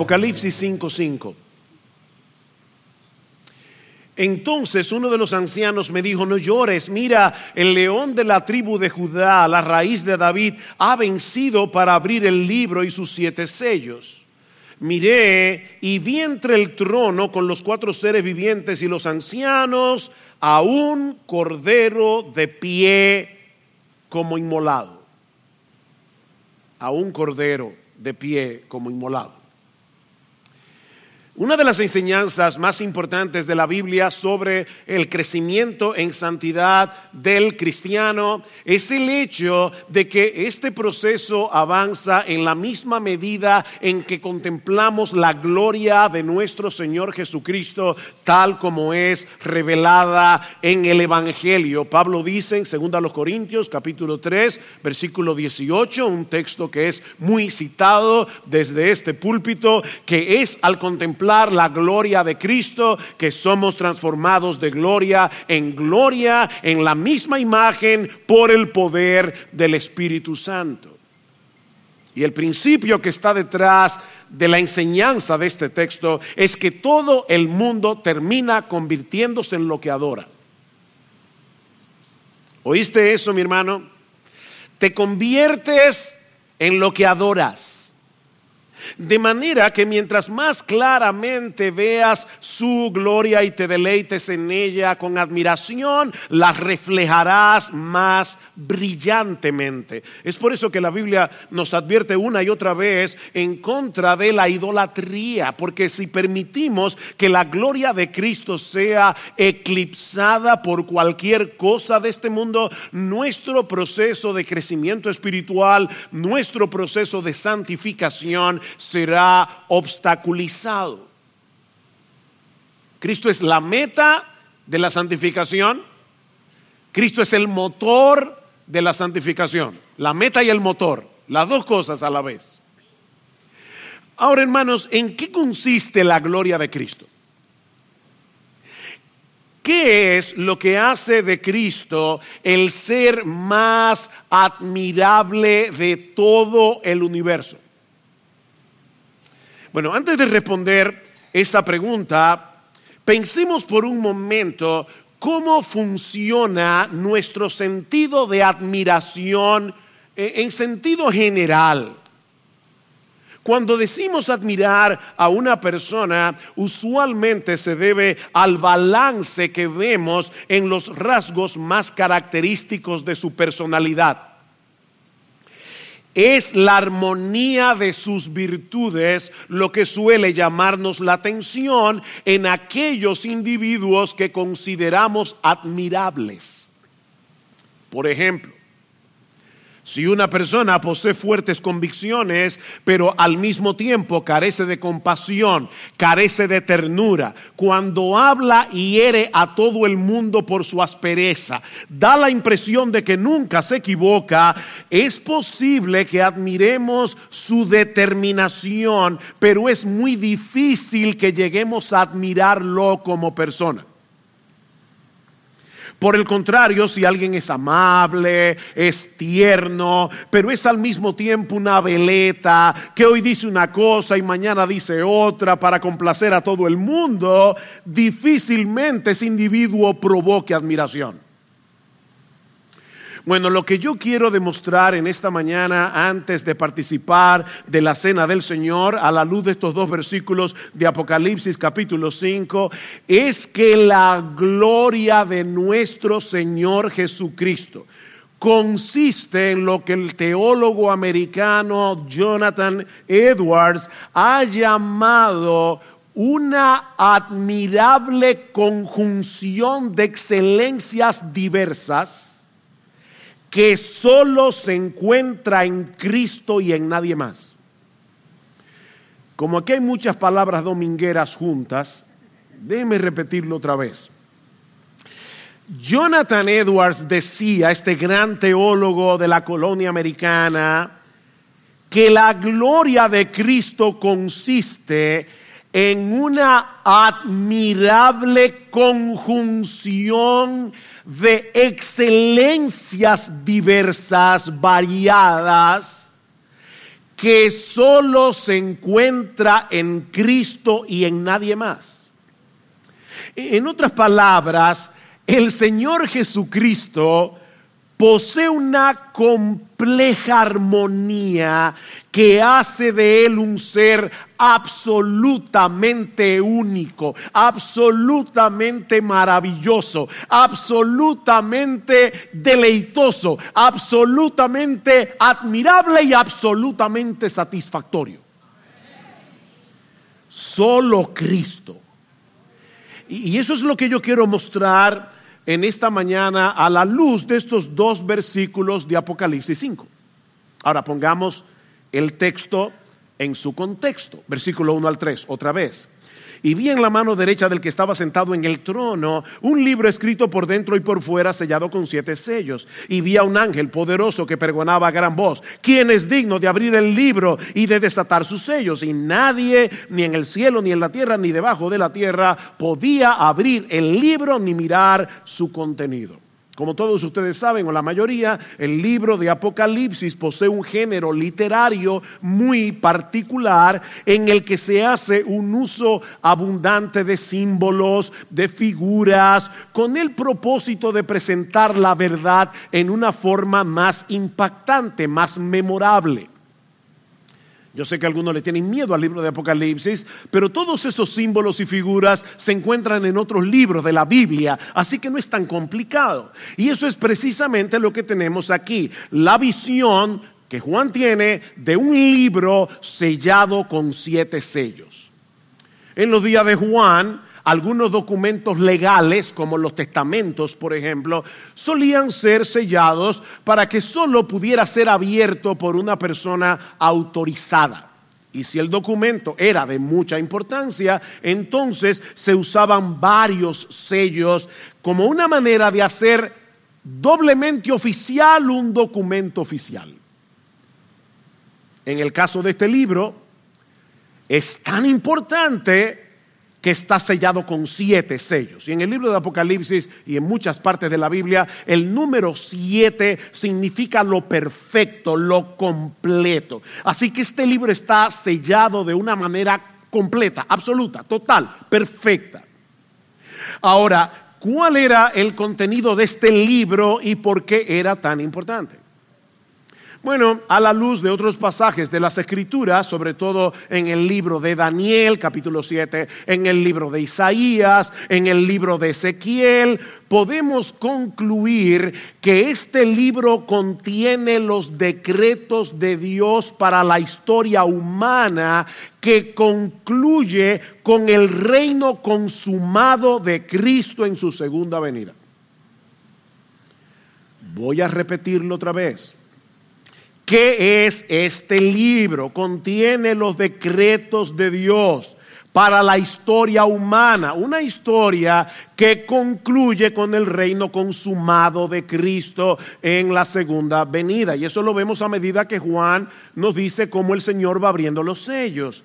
Apocalipsis 5:5. Entonces uno de los ancianos me dijo, no llores, mira, el león de la tribu de Judá, la raíz de David, ha vencido para abrir el libro y sus siete sellos. Miré y vi entre el trono con los cuatro seres vivientes y los ancianos a un cordero de pie como inmolado. A un cordero de pie como inmolado. Una de las enseñanzas más importantes de la Biblia sobre el crecimiento en santidad del cristiano es el hecho de que este proceso avanza en la misma medida en que contemplamos la gloria de nuestro Señor Jesucristo tal como es revelada en el Evangelio. Pablo dice en 2 Corintios capítulo 3 versículo 18, un texto que es muy citado desde este púlpito, que es al contemplar la gloria de Cristo, que somos transformados de gloria en gloria, en la misma imagen, por el poder del Espíritu Santo. Y el principio que está detrás de la enseñanza de este texto es que todo el mundo termina convirtiéndose en lo que adora. ¿Oíste eso, mi hermano? Te conviertes en lo que adoras. De manera que mientras más claramente veas su gloria y te deleites en ella con admiración, la reflejarás más brillantemente. Es por eso que la Biblia nos advierte una y otra vez en contra de la idolatría, porque si permitimos que la gloria de Cristo sea eclipsada por cualquier cosa de este mundo, nuestro proceso de crecimiento espiritual, nuestro proceso de santificación, será obstaculizado. Cristo es la meta de la santificación. Cristo es el motor de la santificación. La meta y el motor. Las dos cosas a la vez. Ahora, hermanos, ¿en qué consiste la gloria de Cristo? ¿Qué es lo que hace de Cristo el ser más admirable de todo el universo? Bueno, antes de responder esa pregunta, pensemos por un momento cómo funciona nuestro sentido de admiración eh, en sentido general. Cuando decimos admirar a una persona, usualmente se debe al balance que vemos en los rasgos más característicos de su personalidad es la armonía de sus virtudes lo que suele llamarnos la atención en aquellos individuos que consideramos admirables. Por ejemplo, si una persona posee fuertes convicciones, pero al mismo tiempo carece de compasión, carece de ternura, cuando habla hiere a todo el mundo por su aspereza, da la impresión de que nunca se equivoca, es posible que admiremos su determinación, pero es muy difícil que lleguemos a admirarlo como persona. Por el contrario, si alguien es amable, es tierno, pero es al mismo tiempo una veleta, que hoy dice una cosa y mañana dice otra para complacer a todo el mundo, difícilmente ese individuo provoque admiración. Bueno, lo que yo quiero demostrar en esta mañana antes de participar de la cena del Señor a la luz de estos dos versículos de Apocalipsis capítulo 5 es que la gloria de nuestro Señor Jesucristo consiste en lo que el teólogo americano Jonathan Edwards ha llamado una admirable conjunción de excelencias diversas que solo se encuentra en Cristo y en nadie más. Como aquí hay muchas palabras domingueras juntas, déjeme repetirlo otra vez. Jonathan Edwards decía, este gran teólogo de la colonia americana, que la gloria de Cristo consiste en una admirable conjunción de excelencias diversas, variadas, que solo se encuentra en Cristo y en nadie más. En otras palabras, el Señor Jesucristo posee una compleja armonía que hace de él un ser absolutamente único, absolutamente maravilloso, absolutamente deleitoso, absolutamente admirable y absolutamente satisfactorio. Solo Cristo. Y eso es lo que yo quiero mostrar en esta mañana a la luz de estos dos versículos de Apocalipsis 5. Ahora pongamos el texto en su contexto. Versículo 1 al 3, otra vez. Y vi en la mano derecha del que estaba sentado en el trono un libro escrito por dentro y por fuera, sellado con siete sellos. Y vi a un ángel poderoso que pregonaba a gran voz, ¿quién es digno de abrir el libro y de desatar sus sellos? Y nadie, ni en el cielo, ni en la tierra, ni debajo de la tierra, podía abrir el libro ni mirar su contenido. Como todos ustedes saben, o la mayoría, el libro de Apocalipsis posee un género literario muy particular en el que se hace un uso abundante de símbolos, de figuras, con el propósito de presentar la verdad en una forma más impactante, más memorable. Yo sé que algunos le tienen miedo al libro de Apocalipsis, pero todos esos símbolos y figuras se encuentran en otros libros de la Biblia, así que no es tan complicado. Y eso es precisamente lo que tenemos aquí, la visión que Juan tiene de un libro sellado con siete sellos. En los días de Juan, algunos documentos legales, como los testamentos, por ejemplo, solían ser sellados para que solo pudiera ser abierto por una persona autorizada. Y si el documento era de mucha importancia, entonces se usaban varios sellos como una manera de hacer doblemente oficial un documento oficial. En el caso de este libro, es tan importante que está sellado con siete sellos. Y en el libro de Apocalipsis y en muchas partes de la Biblia, el número siete significa lo perfecto, lo completo. Así que este libro está sellado de una manera completa, absoluta, total, perfecta. Ahora, ¿cuál era el contenido de este libro y por qué era tan importante? Bueno, a la luz de otros pasajes de las Escrituras, sobre todo en el libro de Daniel, capítulo 7, en el libro de Isaías, en el libro de Ezequiel, podemos concluir que este libro contiene los decretos de Dios para la historia humana que concluye con el reino consumado de Cristo en su segunda venida. Voy a repetirlo otra vez. ¿Qué es este libro? Contiene los decretos de Dios para la historia humana, una historia que concluye con el reino consumado de Cristo en la segunda venida. Y eso lo vemos a medida que Juan nos dice cómo el Señor va abriendo los sellos.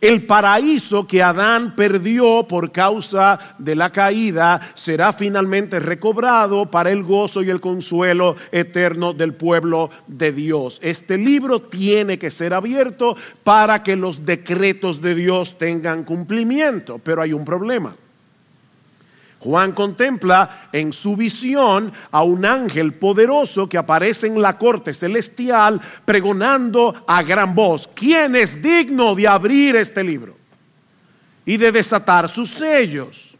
El paraíso que Adán perdió por causa de la caída será finalmente recobrado para el gozo y el consuelo eterno del pueblo de Dios. Este libro tiene que ser abierto para que los decretos de Dios tengan cumplimiento, pero hay un problema. Juan contempla en su visión a un ángel poderoso que aparece en la corte celestial pregonando a gran voz, ¿quién es digno de abrir este libro y de desatar sus sellos?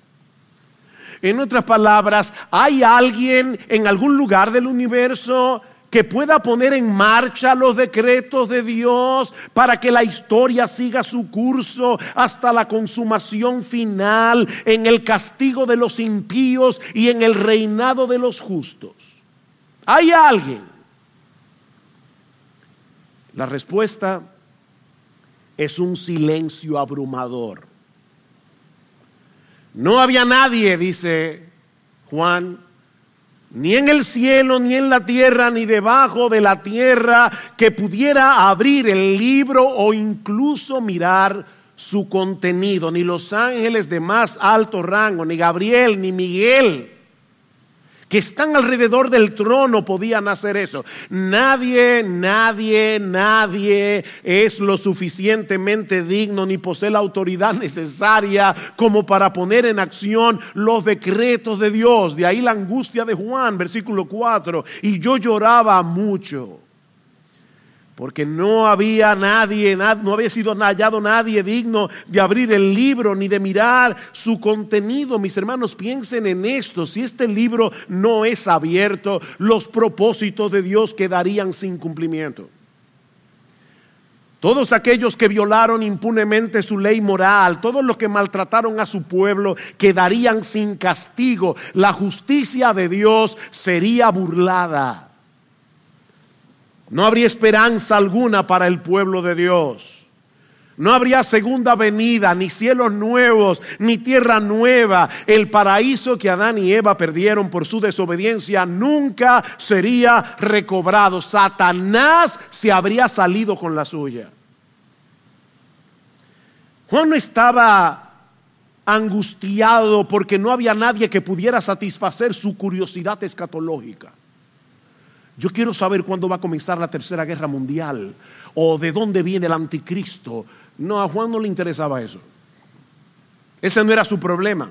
En otras palabras, ¿hay alguien en algún lugar del universo que pueda poner en marcha los decretos de Dios para que la historia siga su curso hasta la consumación final en el castigo de los impíos y en el reinado de los justos. ¿Hay alguien? La respuesta es un silencio abrumador. No había nadie, dice Juan, ni en el cielo, ni en la tierra, ni debajo de la tierra, que pudiera abrir el libro o incluso mirar su contenido, ni los ángeles de más alto rango, ni Gabriel, ni Miguel, que están alrededor del trono podían hacer eso. Nadie, nadie, nadie es lo suficientemente digno ni posee la autoridad necesaria como para poner en acción los decretos de Dios. De ahí la angustia de Juan, versículo 4. Y yo lloraba mucho porque no había nadie, no había sido hallado nadie digno de abrir el libro ni de mirar su contenido. Mis hermanos, piensen en esto. Si este libro no es abierto, los propósitos de Dios quedarían sin cumplimiento. Todos aquellos que violaron impunemente su ley moral, todos los que maltrataron a su pueblo, quedarían sin castigo. La justicia de Dios sería burlada. No habría esperanza alguna para el pueblo de Dios. No habría segunda venida, ni cielos nuevos, ni tierra nueva. El paraíso que Adán y Eva perdieron por su desobediencia nunca sería recobrado. Satanás se habría salido con la suya. Juan no estaba angustiado porque no había nadie que pudiera satisfacer su curiosidad escatológica. Yo quiero saber cuándo va a comenzar la tercera guerra mundial o de dónde viene el anticristo. No, a Juan no le interesaba eso. Ese no era su problema.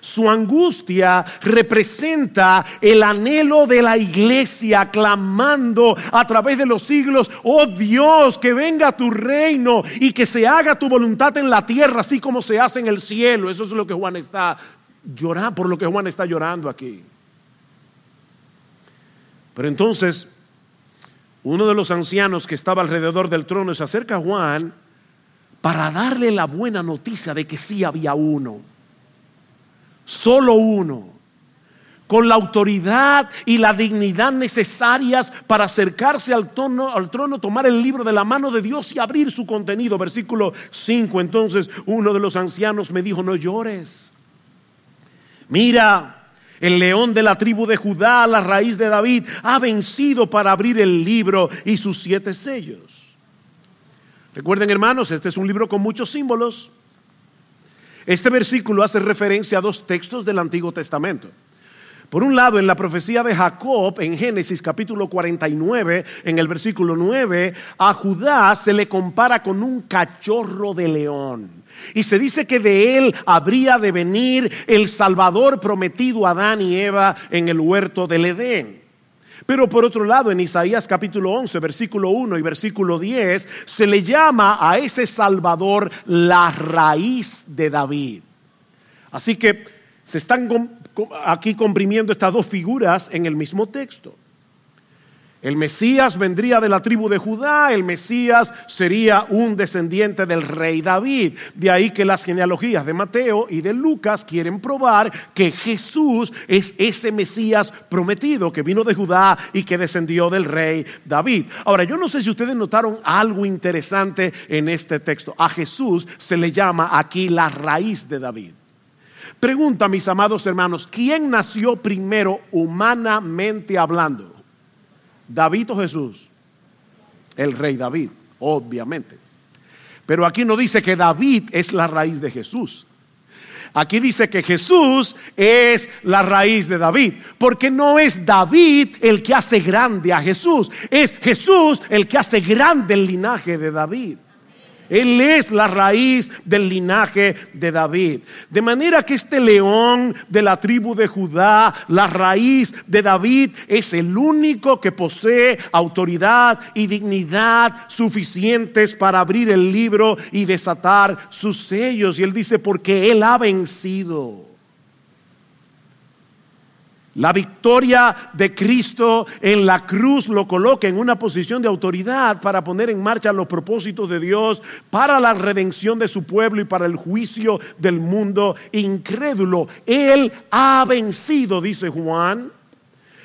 Su angustia representa el anhelo de la iglesia clamando a través de los siglos, oh Dios, que venga tu reino y que se haga tu voluntad en la tierra, así como se hace en el cielo. Eso es lo que Juan está llorando, por lo que Juan está llorando aquí. Pero entonces, uno de los ancianos que estaba alrededor del trono se acerca a Juan para darle la buena noticia de que sí había uno, solo uno, con la autoridad y la dignidad necesarias para acercarse al trono, al trono, tomar el libro de la mano de Dios y abrir su contenido. Versículo 5, entonces uno de los ancianos me dijo, no llores. Mira, el león de la tribu de Judá, la raíz de David, ha vencido para abrir el libro y sus siete sellos. Recuerden hermanos, este es un libro con muchos símbolos. Este versículo hace referencia a dos textos del Antiguo Testamento. Por un lado, en la profecía de Jacob, en Génesis capítulo 49, en el versículo 9, a Judá se le compara con un cachorro de león. Y se dice que de él habría de venir el Salvador prometido a Adán y Eva en el huerto del Edén. Pero por otro lado, en Isaías capítulo 11, versículo 1 y versículo 10, se le llama a ese Salvador la raíz de David. Así que se están aquí comprimiendo estas dos figuras en el mismo texto. El Mesías vendría de la tribu de Judá, el Mesías sería un descendiente del rey David. De ahí que las genealogías de Mateo y de Lucas quieren probar que Jesús es ese Mesías prometido que vino de Judá y que descendió del rey David. Ahora, yo no sé si ustedes notaron algo interesante en este texto. A Jesús se le llama aquí la raíz de David. Pregunta, mis amados hermanos, ¿quién nació primero humanamente hablando? ¿David o Jesús? El rey David, obviamente. Pero aquí no dice que David es la raíz de Jesús. Aquí dice que Jesús es la raíz de David, porque no es David el que hace grande a Jesús, es Jesús el que hace grande el linaje de David. Él es la raíz del linaje de David. De manera que este león de la tribu de Judá, la raíz de David, es el único que posee autoridad y dignidad suficientes para abrir el libro y desatar sus sellos. Y él dice, porque él ha vencido. La victoria de Cristo en la cruz lo coloca en una posición de autoridad para poner en marcha los propósitos de Dios para la redención de su pueblo y para el juicio del mundo incrédulo. Él ha vencido, dice Juan.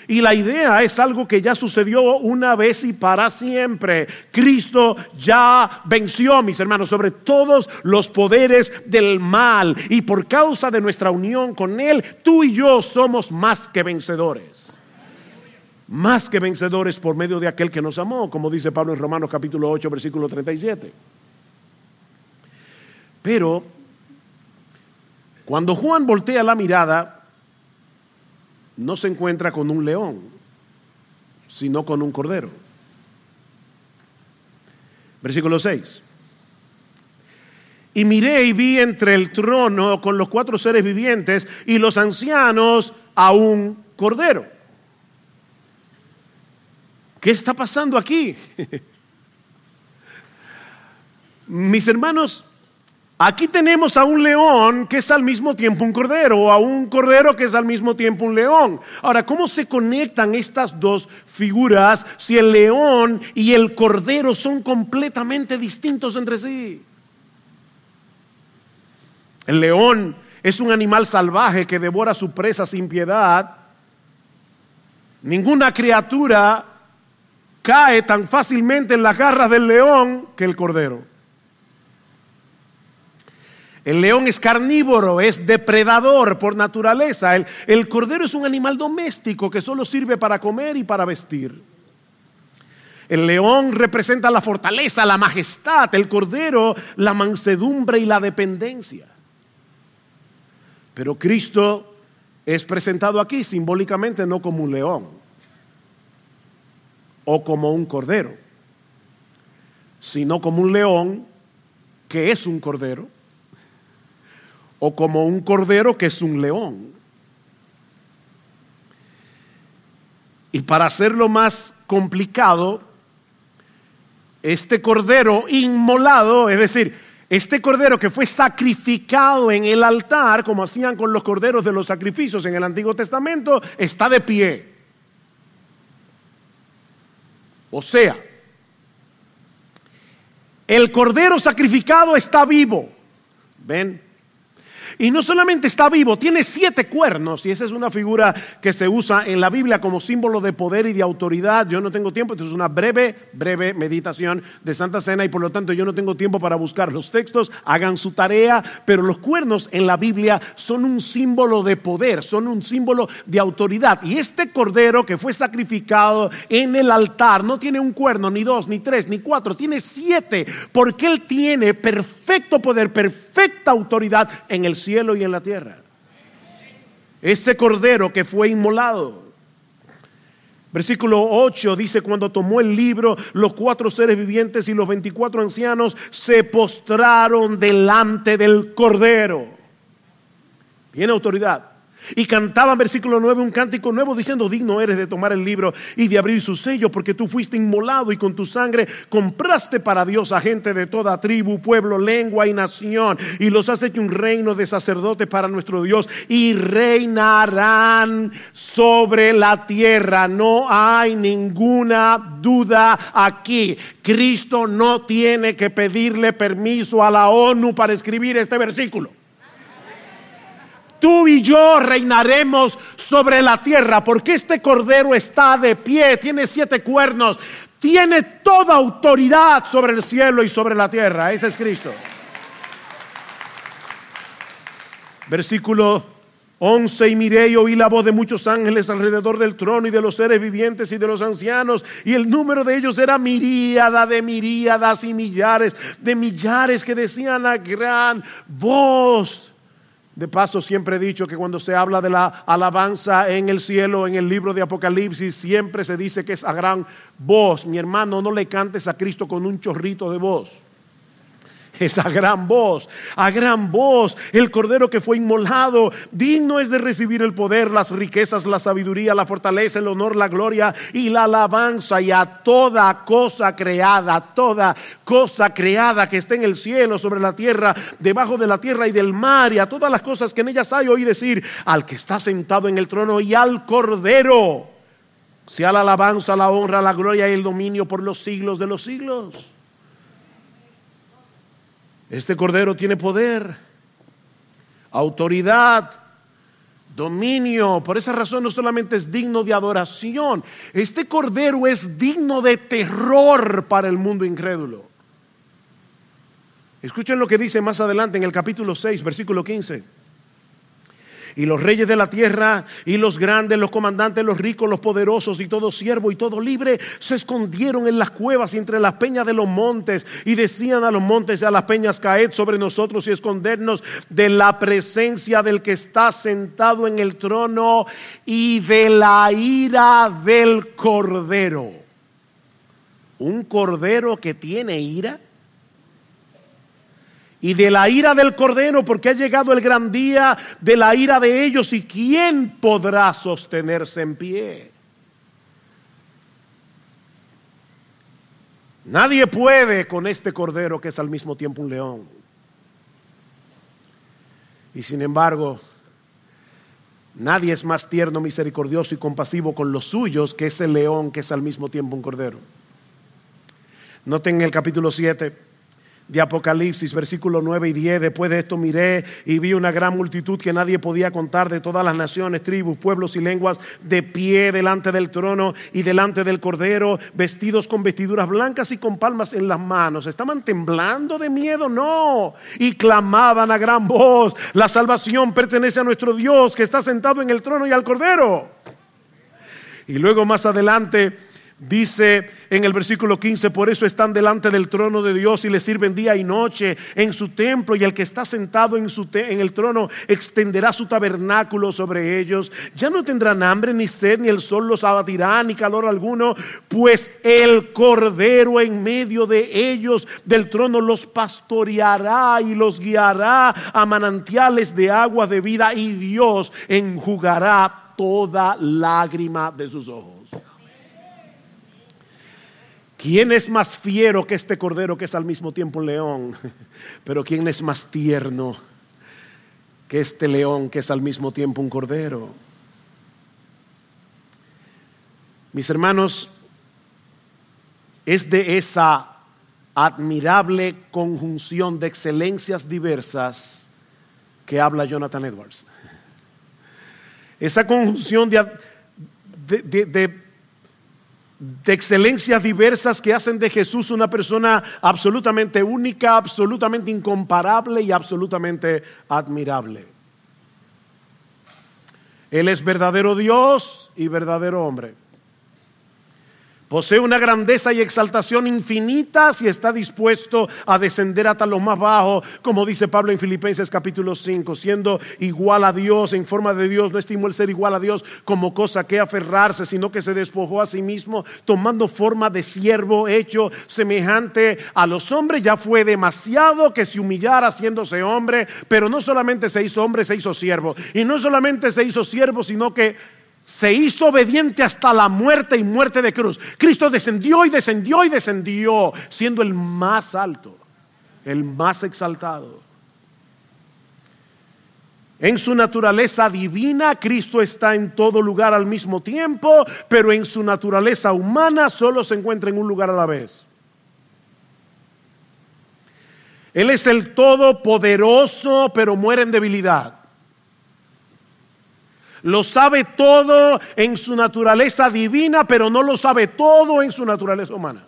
Y la idea es algo que ya sucedió una vez y para siempre. Cristo ya venció, mis hermanos, sobre todos los poderes del mal. Y por causa de nuestra unión con Él, tú y yo somos más que vencedores. Más que vencedores por medio de aquel que nos amó, como dice Pablo en Romanos capítulo 8, versículo 37. Pero cuando Juan voltea la mirada, no se encuentra con un león, sino con un cordero. Versículo 6. Y miré y vi entre el trono con los cuatro seres vivientes y los ancianos a un cordero. ¿Qué está pasando aquí? Mis hermanos, aquí tenemos a un león que es al mismo tiempo un cordero, o a un cordero que es al mismo tiempo un león. Ahora, ¿cómo se conectan estas dos figuras si el león y el cordero son completamente distintos entre sí? El león es un animal salvaje que devora a su presa sin piedad. Ninguna criatura cae tan fácilmente en las garras del león que el cordero. El león es carnívoro, es depredador por naturaleza. El, el, cordero es un animal doméstico que solo sirve para comer y para vestir. El león representa la fortaleza, la majestad. El cordero, la mansedumbre y la dependencia. Pero Cristo es presentado aquí simbólicamente no como un león o como un cordero, sino como un león que es un cordero o como un cordero que es un león. Y para hacerlo más complicado, este cordero inmolado, es decir, este cordero que fue sacrificado en el altar, como hacían con los corderos de los sacrificios en el Antiguo Testamento, está de pie. O sea, el cordero sacrificado está vivo. ¿Ven? Y no solamente está vivo, tiene siete cuernos, y esa es una figura que se usa en la Biblia como símbolo de poder y de autoridad. Yo no tengo tiempo, esto es una breve, breve meditación de Santa Cena y por lo tanto yo no tengo tiempo para buscar los textos, hagan su tarea, pero los cuernos en la Biblia son un símbolo de poder, son un símbolo de autoridad. Y este cordero que fue sacrificado en el altar no tiene un cuerno, ni dos, ni tres, ni cuatro, tiene siete, porque él tiene perfecto poder, perfecta autoridad en el cielo y en la tierra. Ese cordero que fue inmolado. Versículo 8 dice, cuando tomó el libro, los cuatro seres vivientes y los 24 ancianos se postraron delante del cordero. Tiene autoridad. Y cantaban, versículo 9, un cántico nuevo diciendo, digno eres de tomar el libro y de abrir su sello, porque tú fuiste inmolado y con tu sangre compraste para Dios a gente de toda tribu, pueblo, lengua y nación. Y los has hecho un reino de sacerdotes para nuestro Dios y reinarán sobre la tierra. No hay ninguna duda aquí. Cristo no tiene que pedirle permiso a la ONU para escribir este versículo tú y yo reinaremos sobre la tierra, porque este cordero está de pie, tiene siete cuernos, tiene toda autoridad sobre el cielo y sobre la tierra. Ese es Cristo. Versículo 11 y miré y oí la voz de muchos ángeles alrededor del trono y de los seres vivientes y de los ancianos y el número de ellos era miríada de miríadas y millares de millares que decían a gran voz de paso, siempre he dicho que cuando se habla de la alabanza en el cielo, en el libro de Apocalipsis, siempre se dice que es a gran voz. Mi hermano, no le cantes a Cristo con un chorrito de voz esa gran voz, a gran voz, el cordero que fue inmolado, digno es de recibir el poder, las riquezas, la sabiduría, la fortaleza, el honor, la gloria y la alabanza y a toda cosa creada, toda cosa creada que esté en el cielo, sobre la tierra, debajo de la tierra y del mar y a todas las cosas que en ellas hay, oí decir al que está sentado en el trono y al cordero. Sea la alabanza, la honra, la gloria y el dominio por los siglos de los siglos. Este cordero tiene poder, autoridad, dominio. Por esa razón no solamente es digno de adoración, este cordero es digno de terror para el mundo incrédulo. Escuchen lo que dice más adelante en el capítulo 6, versículo 15. Y los reyes de la tierra y los grandes, los comandantes, los ricos, los poderosos y todo siervo y todo libre se escondieron en las cuevas y entre las peñas de los montes y decían a los montes y a las peñas, caed sobre nosotros y escondernos de la presencia del que está sentado en el trono y de la ira del cordero. Un cordero que tiene ira y de la ira del cordero, porque ha llegado el gran día de la ira de ellos, y quién podrá sostenerse en pie. Nadie puede con este cordero que es al mismo tiempo un león. Y sin embargo, nadie es más tierno, misericordioso y compasivo con los suyos que ese león que es al mismo tiempo un cordero. Noten en el capítulo 7 de Apocalipsis, versículo 9 y 10. Después de esto miré y vi una gran multitud que nadie podía contar de todas las naciones, tribus, pueblos y lenguas, de pie delante del trono y delante del cordero, vestidos con vestiduras blancas y con palmas en las manos. ¿Estaban temblando de miedo? No. Y clamaban a gran voz, la salvación pertenece a nuestro Dios que está sentado en el trono y al cordero. Y luego más adelante Dice en el versículo 15, por eso están delante del trono de Dios y le sirven día y noche en su templo y el que está sentado en, su en el trono extenderá su tabernáculo sobre ellos. Ya no tendrán hambre ni sed, ni el sol los abatirá, ni calor alguno, pues el cordero en medio de ellos del trono los pastoreará y los guiará a manantiales de agua de vida y Dios enjugará toda lágrima de sus ojos. ¿Quién es más fiero que este cordero que es al mismo tiempo un león? Pero ¿quién es más tierno que este león que es al mismo tiempo un cordero? Mis hermanos, es de esa admirable conjunción de excelencias diversas que habla Jonathan Edwards. Esa conjunción de, excelencias diversas que hacen de Jesús una persona absolutamente única, absolutamente incomparable y absolutamente admirable. Él es verdadero Dios y verdadero hombre. Posee una grandeza y exaltación infinitas y está dispuesto a descender hasta lo más bajo, como dice Pablo en Filipenses capítulo 5, siendo igual a Dios, en forma de Dios, no estimó el ser igual a Dios como cosa que aferrarse, sino que se despojó a sí mismo, tomando forma de siervo hecho semejante a los hombres. Ya fue demasiado que se humillara haciéndose hombre, pero no solamente se hizo hombre, se hizo siervo. Y no solamente se hizo siervo, sino que se hizo obediente hasta la muerte y muerte de cruz. Cristo descendió y descendió y descendió, siendo el más alto, el más exaltado. En su naturaleza divina, Cristo está en todo lugar al mismo tiempo, pero en su naturaleza humana solo se encuentra en un lugar a la vez. Él es el todopoderoso, pero muere en debilidad. Lo sabe todo en su naturaleza divina, pero no lo sabe todo en su naturaleza humana.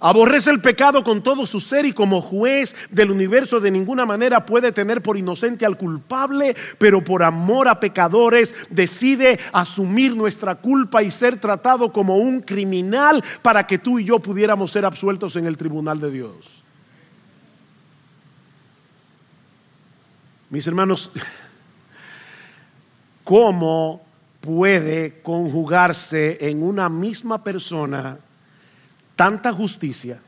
Aborrece el pecado con todo su ser y como juez del universo de ninguna manera puede tener por inocente al culpable, pero por amor a pecadores decide asumir nuestra culpa y ser tratado como un criminal para que tú y yo pudiéramos ser absueltos en el tribunal de Dios. Mis hermanos, ¿cómo puede conjugarse en una misma persona tanta justicia,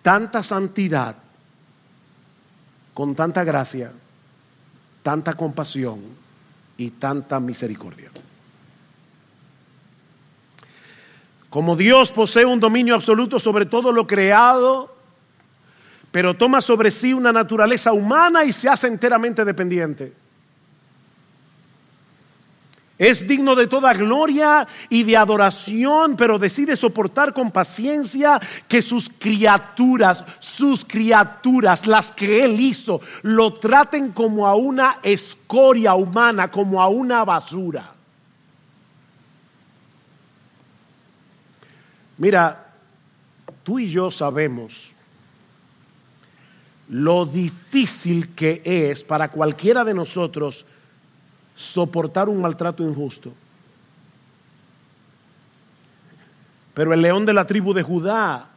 tanta santidad, con tanta gracia, tanta compasión y tanta misericordia? Como Dios posee un dominio absoluto sobre todo lo creado, pero toma sobre sí una naturaleza humana y se hace enteramente dependiente. Es digno de toda gloria y de adoración, pero decide soportar con paciencia que sus criaturas, sus criaturas, las que Él hizo, lo traten como a una escoria humana, como a una basura. Mira, tú y yo sabemos lo difícil que es para cualquiera de nosotros soportar un maltrato injusto. Pero el león de la tribu de Judá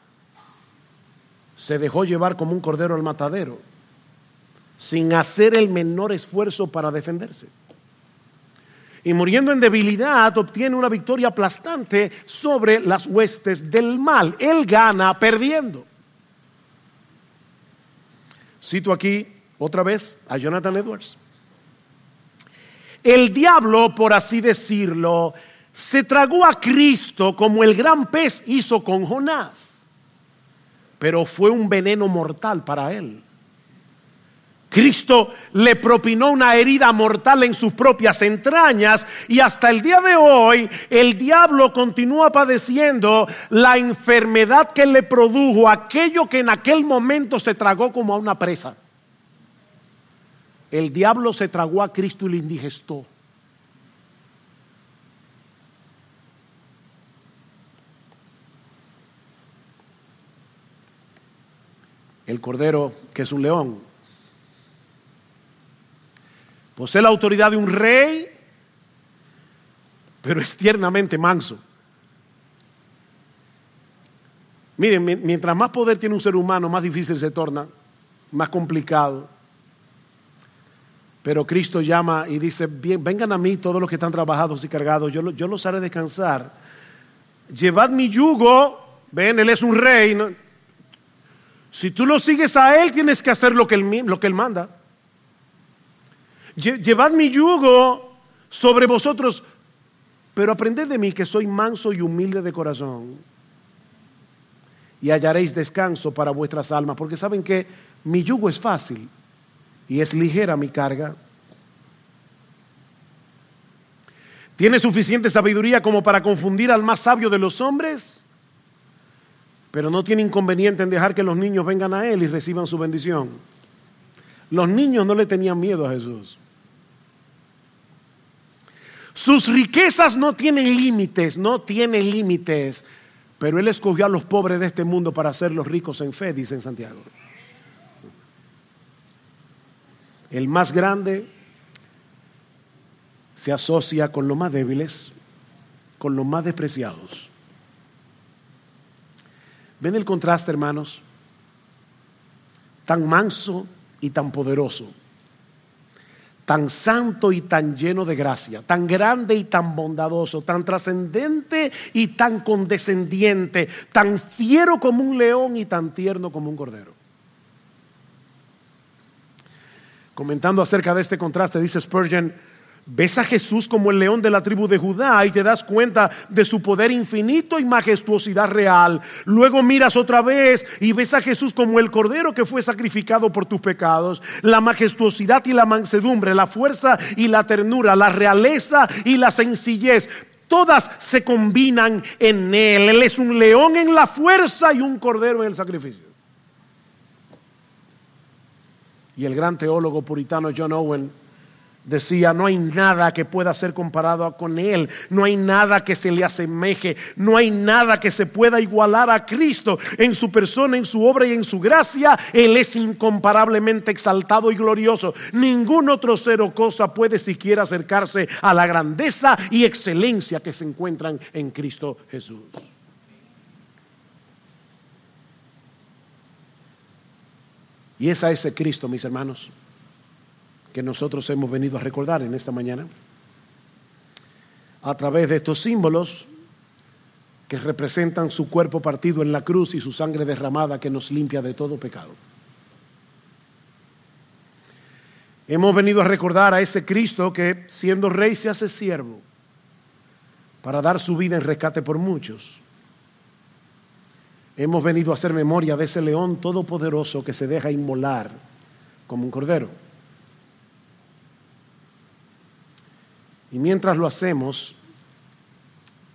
se dejó llevar como un cordero al matadero, sin hacer el menor esfuerzo para defenderse. Y muriendo en debilidad, obtiene una victoria aplastante sobre las huestes del mal. Él gana perdiendo. Cito aquí otra vez a Jonathan Edwards. El diablo, por así decirlo, se tragó a Cristo como el gran pez hizo con Jonás, pero fue un veneno mortal para él. Cristo le propinó una herida mortal en sus propias entrañas y hasta el día de hoy el diablo continúa padeciendo la enfermedad que le produjo aquello que en aquel momento se tragó como a una presa. El diablo se tragó a Cristo y le indigestó. el cordero que es un león. Posee la autoridad de un rey, pero es tiernamente manso. Miren, mientras más poder tiene un ser humano, más difícil se torna, más complicado. Pero Cristo llama y dice, bien, vengan a mí todos los que están trabajados y cargados, yo, yo los haré descansar. Llevad mi yugo, ven, Él es un rey, si tú lo sigues a Él, tienes que hacer lo que Él, lo que él manda. Llevad mi yugo sobre vosotros, pero aprended de mí que soy manso y humilde de corazón. Y hallaréis descanso para vuestras almas, porque saben que mi yugo es fácil y es ligera mi carga. ¿Tiene suficiente sabiduría como para confundir al más sabio de los hombres? pero no tiene inconveniente en dejar que los niños vengan a Él y reciban su bendición. Los niños no le tenían miedo a Jesús. Sus riquezas no tienen límites, no tienen límites, pero Él escogió a los pobres de este mundo para hacerlos ricos en fe, dice en Santiago. El más grande se asocia con los más débiles, con los más despreciados. ¿Ven el contraste, hermanos? Tan manso y tan poderoso, tan santo y tan lleno de gracia, tan grande y tan bondadoso, tan trascendente y tan condescendiente, tan fiero como un león y tan tierno como un cordero. Comentando acerca de este contraste, dice Spurgeon, Ves a Jesús como el león de la tribu de Judá y te das cuenta de su poder infinito y majestuosidad real. Luego miras otra vez y ves a Jesús como el cordero que fue sacrificado por tus pecados. La majestuosidad y la mansedumbre, la fuerza y la ternura, la realeza y la sencillez. Todas se combinan en Él. Él es un león en la fuerza y un cordero en el sacrificio. Y el gran teólogo puritano John Owen Decía, no hay nada que pueda ser comparado con Él, no hay nada que se le asemeje, no hay nada que se pueda igualar a Cristo en su persona, en su obra y en su gracia. Él es incomparablemente exaltado y glorioso. Ningún otro ser o cosa puede siquiera acercarse a la grandeza y excelencia que se encuentran en Cristo Jesús. Y es a ese Cristo, mis hermanos que nosotros hemos venido a recordar en esta mañana, a través de estos símbolos que representan su cuerpo partido en la cruz y su sangre derramada que nos limpia de todo pecado. Hemos venido a recordar a ese Cristo que siendo rey se hace siervo para dar su vida en rescate por muchos. Hemos venido a hacer memoria de ese león todopoderoso que se deja inmolar como un cordero. Y mientras lo hacemos,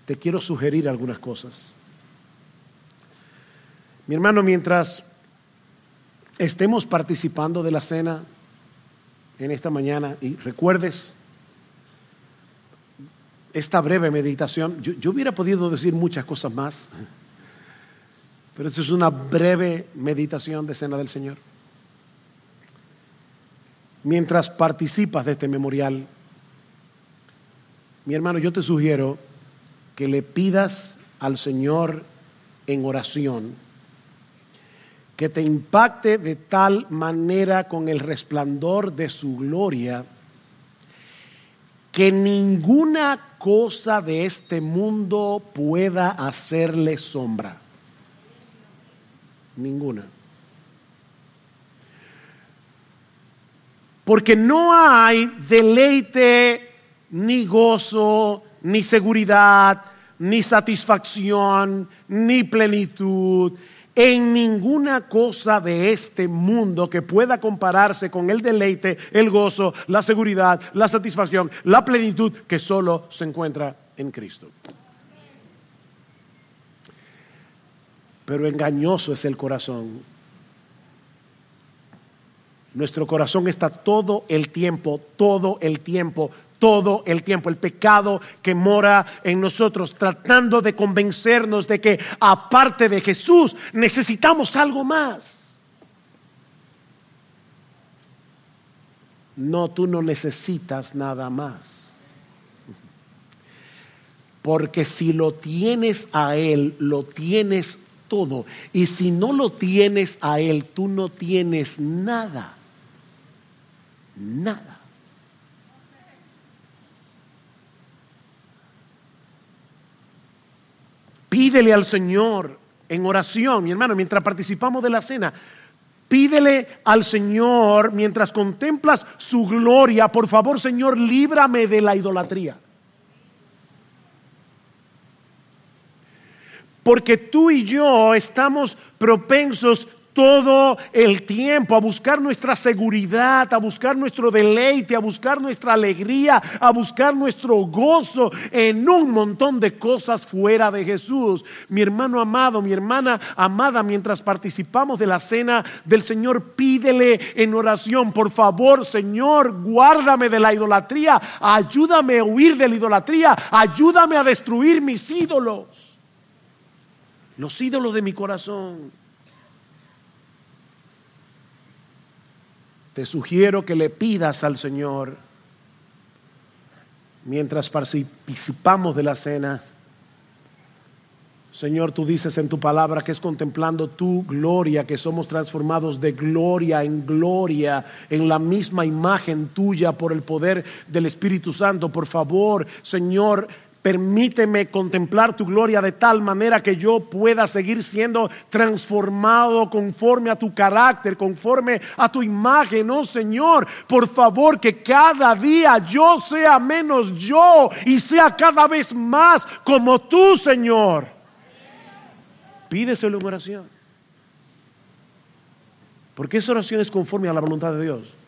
te quiero sugerir algunas cosas. Mi hermano, mientras estemos participando de la cena en esta mañana y recuerdes esta breve meditación, yo, hubiera podido decir muchas cosas más, pero esto es una breve meditación de cena del Señor. mientras participas de este memorial, mi hermano, yo te sugiero que le pidas al Señor en oración que te impacte de tal manera con el resplandor de su gloria que ninguna cosa de este mundo pueda hacerle sombra. Ninguna. Porque no hay deleite, ni gozo, ni seguridad, ni satisfacción, ni plenitud en ninguna cosa de este mundo que pueda compararse con el deleite, el gozo, la seguridad, la satisfacción, la plenitud que solo se encuentra en Cristo. Pero engañoso es el corazón. Nuestro corazón está todo el tiempo, todo el tiempo todo el tiempo, el pecado que mora en nosotros, tratando de convencernos de que aparte de Jesús necesitamos algo más. No, tú no necesitas nada más. Porque si lo tienes a Él, lo tienes todo. Y si no lo tienes a Él, tú no tienes nada. Nada. Pídele al Señor en oración, mi hermano, mientras participamos de la cena. Pídele al Señor mientras contemplas su gloria, por favor Señor, líbrame de la idolatría. Porque tú y yo estamos propensos todo el tiempo, a buscar nuestra seguridad, a buscar nuestro deleite, a buscar nuestra alegría, a buscar nuestro gozo en un montón de cosas fuera de Jesús. Mi hermano amado, mi hermana amada, mientras participamos de la cena del Señor, pídele en oración, por favor, Señor, guárdame de la idolatría, ayúdame a huir de la idolatría, ayúdame a destruir mis ídolos, los ídolos de mi corazón. Te sugiero que le pidas al Señor mientras participamos de la cena. Señor, tú dices en tu palabra que es contemplando tu gloria, que somos transformados de gloria en gloria, en la misma imagen tuya por el poder del Espíritu Santo. Por favor, Señor, Permíteme contemplar tu gloria de tal manera que yo pueda seguir siendo transformado conforme a tu carácter, conforme a tu imagen, oh Señor. Por favor, que cada día yo sea menos yo y sea cada vez más como tú, Señor. Pídeselo en oración. Porque esa oración es conforme a la voluntad de Dios.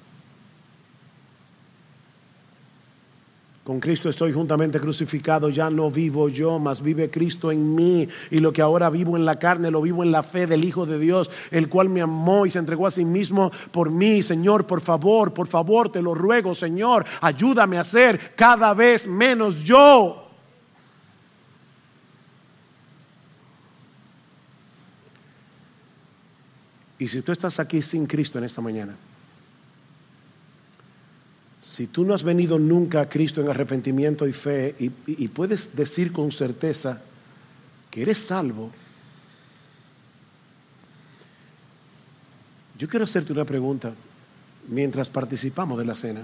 Con Cristo estoy juntamente crucificado, ya no vivo yo, mas vive Cristo en mí. Y lo que ahora vivo en la carne, lo vivo en la fe del Hijo de Dios, el cual me amó y se entregó a sí mismo por mí. Señor, por favor, por favor, te lo ruego, Señor, ayúdame a ser cada vez menos yo. Y si tú estás aquí sin Cristo en esta mañana, si tú no has venido nunca a Cristo en arrepentimiento y fe y, puedes decir con certeza que eres salvo, yo quiero hacerte una pregunta mientras participamos de la cena.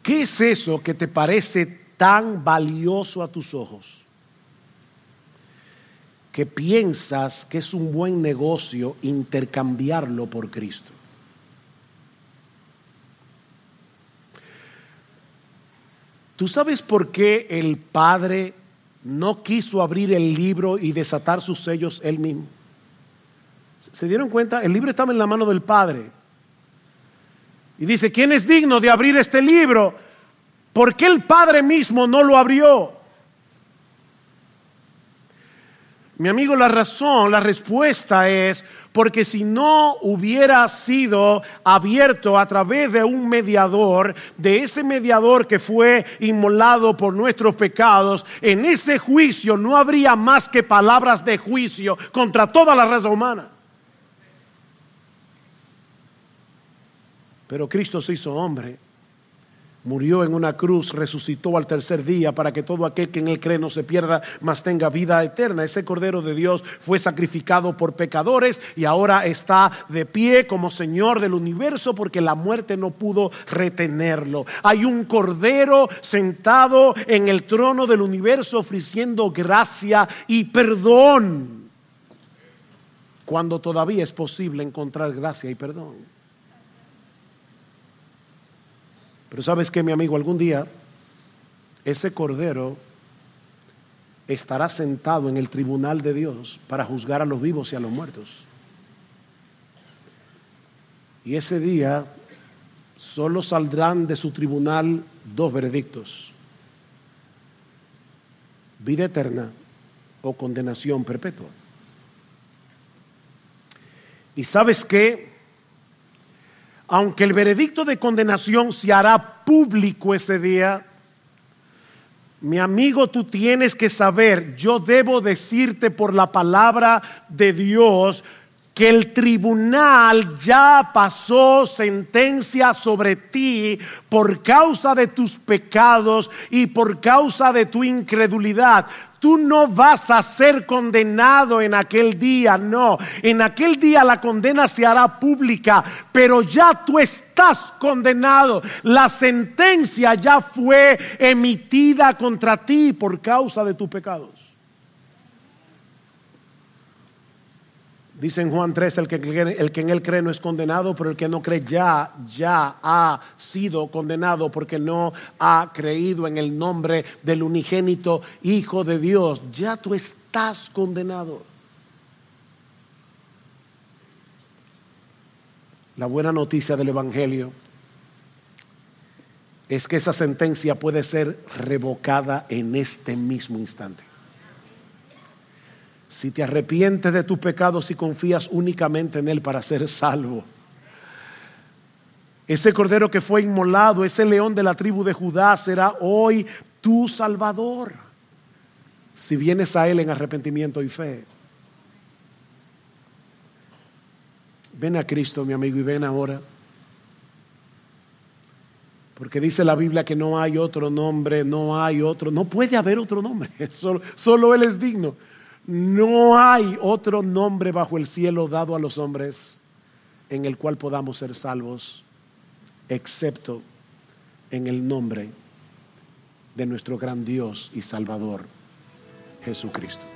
¿Qué es eso que te parece tan valioso a tus ojos? Que piensas que es un buen negocio intercambiarlo por Cristo. ¿Tú sabes por qué el Padre no quiso abrir el libro y desatar sus sellos él mismo? ¿Se dieron cuenta? El libro estaba en la mano del Padre. Y dice, ¿quién es digno de abrir este libro? ¿Por qué el Padre mismo no lo abrió? Mi amigo, la razón, la respuesta es porque si no hubiera sido abierto a través de un mediador, de ese mediador que fue inmolado por nuestros pecados, en ese juicio no habría más que palabras de juicio contra toda la raza humana. Pero Cristo se hizo hombre murió en una cruz, resucitó al tercer día para que todo aquel que en él cree no se pierda, mas tenga vida eterna. Ese Cordero de Dios fue sacrificado por pecadores y ahora está de pie como Señor del universo porque la muerte no pudo retenerlo. Hay un Cordero sentado en el trono del universo ofreciendo gracia y perdón cuando todavía es posible encontrar gracia y perdón. Pero sabes que mi amigo, algún día ese cordero estará sentado en el tribunal de Dios para juzgar a los vivos y a los muertos. Y ese día solo saldrán de su tribunal dos veredictos, vida eterna o condenación perpetua. ¿Y sabes qué? Aunque el veredicto de condenación se hará público ese día, mi amigo, tú tienes que saber, yo debo decirte por la palabra de Dios, que el tribunal ya pasó sentencia sobre ti por causa de tus pecados y por causa de tu incredulidad. Tú no vas a ser condenado en aquel día, no. En aquel día la condena se hará pública, pero ya tú estás condenado. La sentencia ya fue emitida contra ti por causa de tus pecados. Dice en Juan 3, el que, el que en él cree no es condenado, pero el que no cree ya, ya ha sido condenado porque no ha creído en el nombre del unigénito Hijo de Dios. Ya tú estás condenado. La buena noticia del Evangelio es que esa sentencia puede ser revocada en este mismo instante si te arrepientes de tus pecados y confías únicamente en Él para ser salvo. Ese cordero que fue inmolado, ese león de la tribu de Judá será hoy tu salvador. Si vienes a Él en arrepentimiento y fe. Ven a Cristo, mi amigo, y ven ahora. Porque dice la Biblia que no hay otro nombre, no hay otro, no puede haber otro nombre, solo, solo Él es digno. No hay otro nombre bajo el cielo dado a los hombres en el cual podamos ser salvos, excepto en el nombre de nuestro gran Dios y Salvador, Jesucristo.